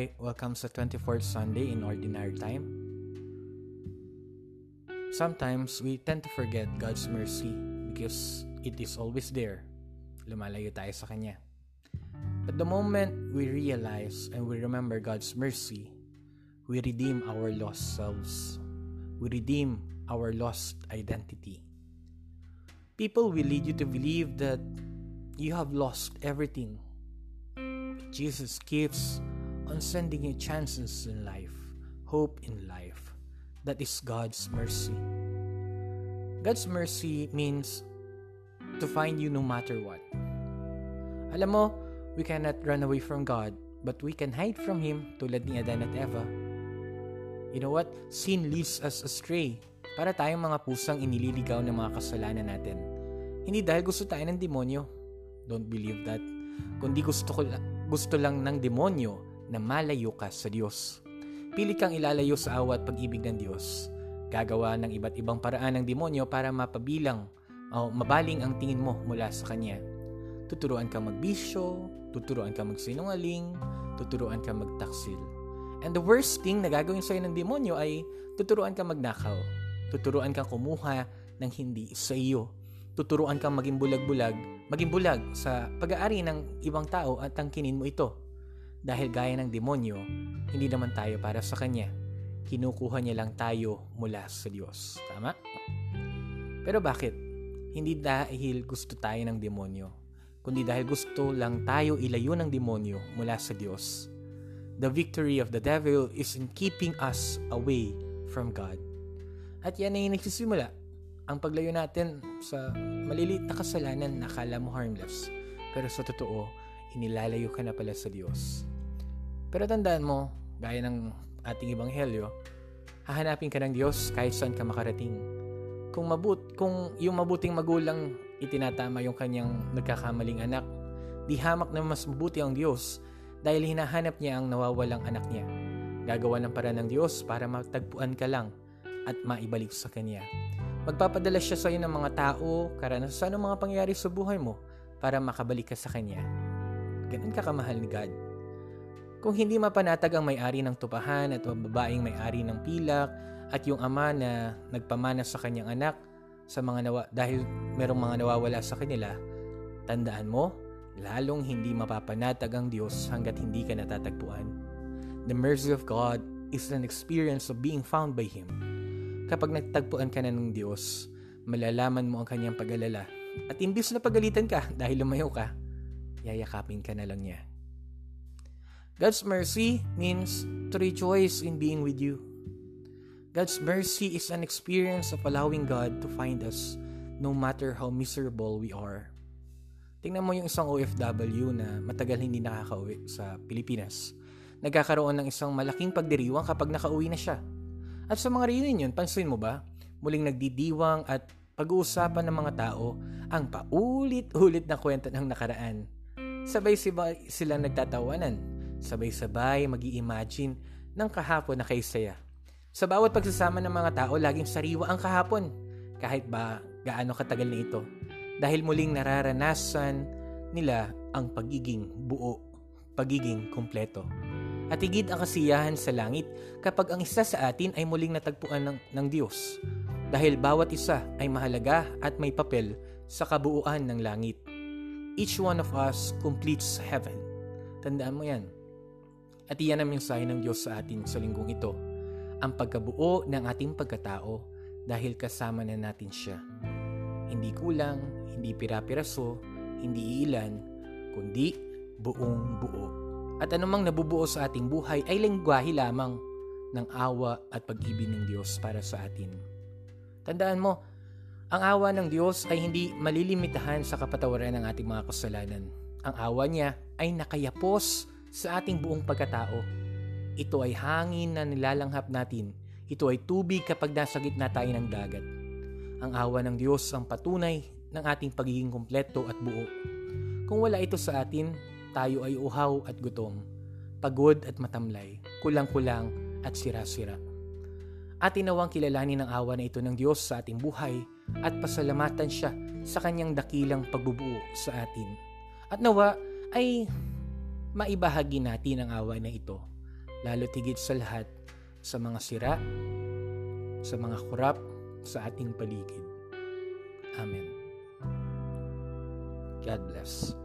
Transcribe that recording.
Hi, welcome sa 24th Sunday in Ordinary Time. Sometimes we tend to forget God's mercy because it is always there. Lumalayo tayo sa Kanya. But the moment we realize and we remember God's mercy, we redeem our lost selves. We redeem our lost identity. People will lead you to believe that you have lost everything. Jesus keeps on sending you chances in life, hope in life. That is God's mercy. God's mercy means to find you no matter what. Alam mo, we cannot run away from God, but we can hide from Him tulad ni Adan at Eva. You know what? Sin leads us astray para tayong mga pusang inililigaw ng mga kasalanan natin. Hindi dahil gusto tayo ng demonyo. Don't believe that. Kundi gusto, ko, gusto lang ng demonyo na malayo ka sa Diyos. Pili kang ilalayo sa awa at pag-ibig ng Diyos. Gagawa ng iba't ibang paraan ng demonyo para mapabilang o mabaling ang tingin mo mula sa Kanya. Tuturuan ka magbisyo, tuturuan ka magsinungaling, tuturuan ka magtaksil. And the worst thing na gagawin sa'yo ng demonyo ay tuturuan ka magnakaw. Tuturuan kang kumuha ng hindi sa iyo. Tuturuan kang maging bulag-bulag, maging bulag sa pag-aari ng ibang tao at tangkinin mo ito. Dahil gaya ng demonyo, hindi naman tayo para sa Kanya. Kinukuha niya lang tayo mula sa Diyos. Tama? Pero bakit? Hindi dahil gusto tayo ng demonyo, kundi dahil gusto lang tayo ilayo ng demonyo mula sa Diyos. The victory of the devil is in keeping us away from God. At yan ay nagsisimula. Ang paglayo natin sa maliliit na kasalanan na akala mo harmless. Pero sa totoo, inilalayo ka na pala sa Diyos. Pero tandaan mo, gaya ng ating ebanghelyo, hahanapin ka ng Diyos kahit saan ka makarating. Kung mabut, kung yung mabuting magulang itinatama yung kanyang nagkakamaling anak, di hamak na mas mabuti ang Diyos dahil hinahanap niya ang nawawalang anak niya. Gagawa ng paraan ng Diyos para matagpuan ka lang at maibalik sa Kanya. Magpapadala siya sa iyo ng mga tao, karanasan ng mga pangyayari sa buhay mo para makabalik ka sa Kanya. Ganun ka kamahal ni God. Kung hindi mapanatag ang may-ari ng tupahan at babaeng may-ari ng pilak at yung ama na nagpamana sa kanyang anak sa mga nawa, dahil merong mga nawawala sa kanila, tandaan mo, lalong hindi mapapanatag ang Diyos hanggat hindi ka natatagpuan. The mercy of God is an experience of being found by Him. Kapag natagpuan ka na ng Diyos, malalaman mo ang kanyang pag-alala. At imbis na pagalitan ka dahil lumayo ka, yayakapin ka na lang niya. God's mercy means to rejoice in being with you. God's mercy is an experience of allowing God to find us no matter how miserable we are. Tingnan mo yung isang OFW na matagal hindi nakakauwi sa Pilipinas. Nagkakaroon ng isang malaking pagdiriwang kapag nakauwi na siya. At sa mga reunion, pansin mo ba? Muling nagdidiwang at pag-uusapan ng mga tao ang paulit-ulit na kwento ng nakaraan. Sabay-sabay sila nagtatawanan Sabay-sabay mag imagine ng kahapon na kay saya. Sa bawat pagsasama ng mga tao, laging sariwa ang kahapon. Kahit ba gaano katagal na ito. Dahil muling nararanasan nila ang pagiging buo, pagiging kumpleto. At higit ang kasiyahan sa langit kapag ang isa sa atin ay muling natagpuan ng, ng Diyos. Dahil bawat isa ay mahalaga at may papel sa kabuuan ng langit. Each one of us completes heaven. Tandaan mo yan. At iyan ang mensahe ng Diyos sa atin sa linggong ito, ang pagkabuo ng ating pagkatao dahil kasama na natin siya. Hindi kulang, hindi pirapiraso, hindi ilan, kundi buong buo. At anumang nabubuo sa ating buhay ay lengguwahe lamang ng awa at pag-ibig ng Diyos para sa atin. Tandaan mo, ang awa ng Diyos ay hindi malilimitahan sa kapatawaran ng ating mga kasalanan. Ang awa niya ay nakayapos sa ating buong pagkatao. Ito ay hangin na nilalanghap natin. Ito ay tubig kapag nasa gitna tayo ng dagat. Ang awa ng Diyos ang patunay ng ating pagiging kumpleto at buo. Kung wala ito sa atin, tayo ay uhaw at gutom, pagod at matamlay, kulang-kulang at sira-sira. At inawang kilalanin ang awa na ito ng Diyos sa ating buhay at pasalamatan siya sa kanyang dakilang pagbubuo sa atin. At nawa ay maibahagi natin ang awa na ito lalo tigit sa lahat sa mga sira, sa mga kurap sa ating paligid. Amen. God bless.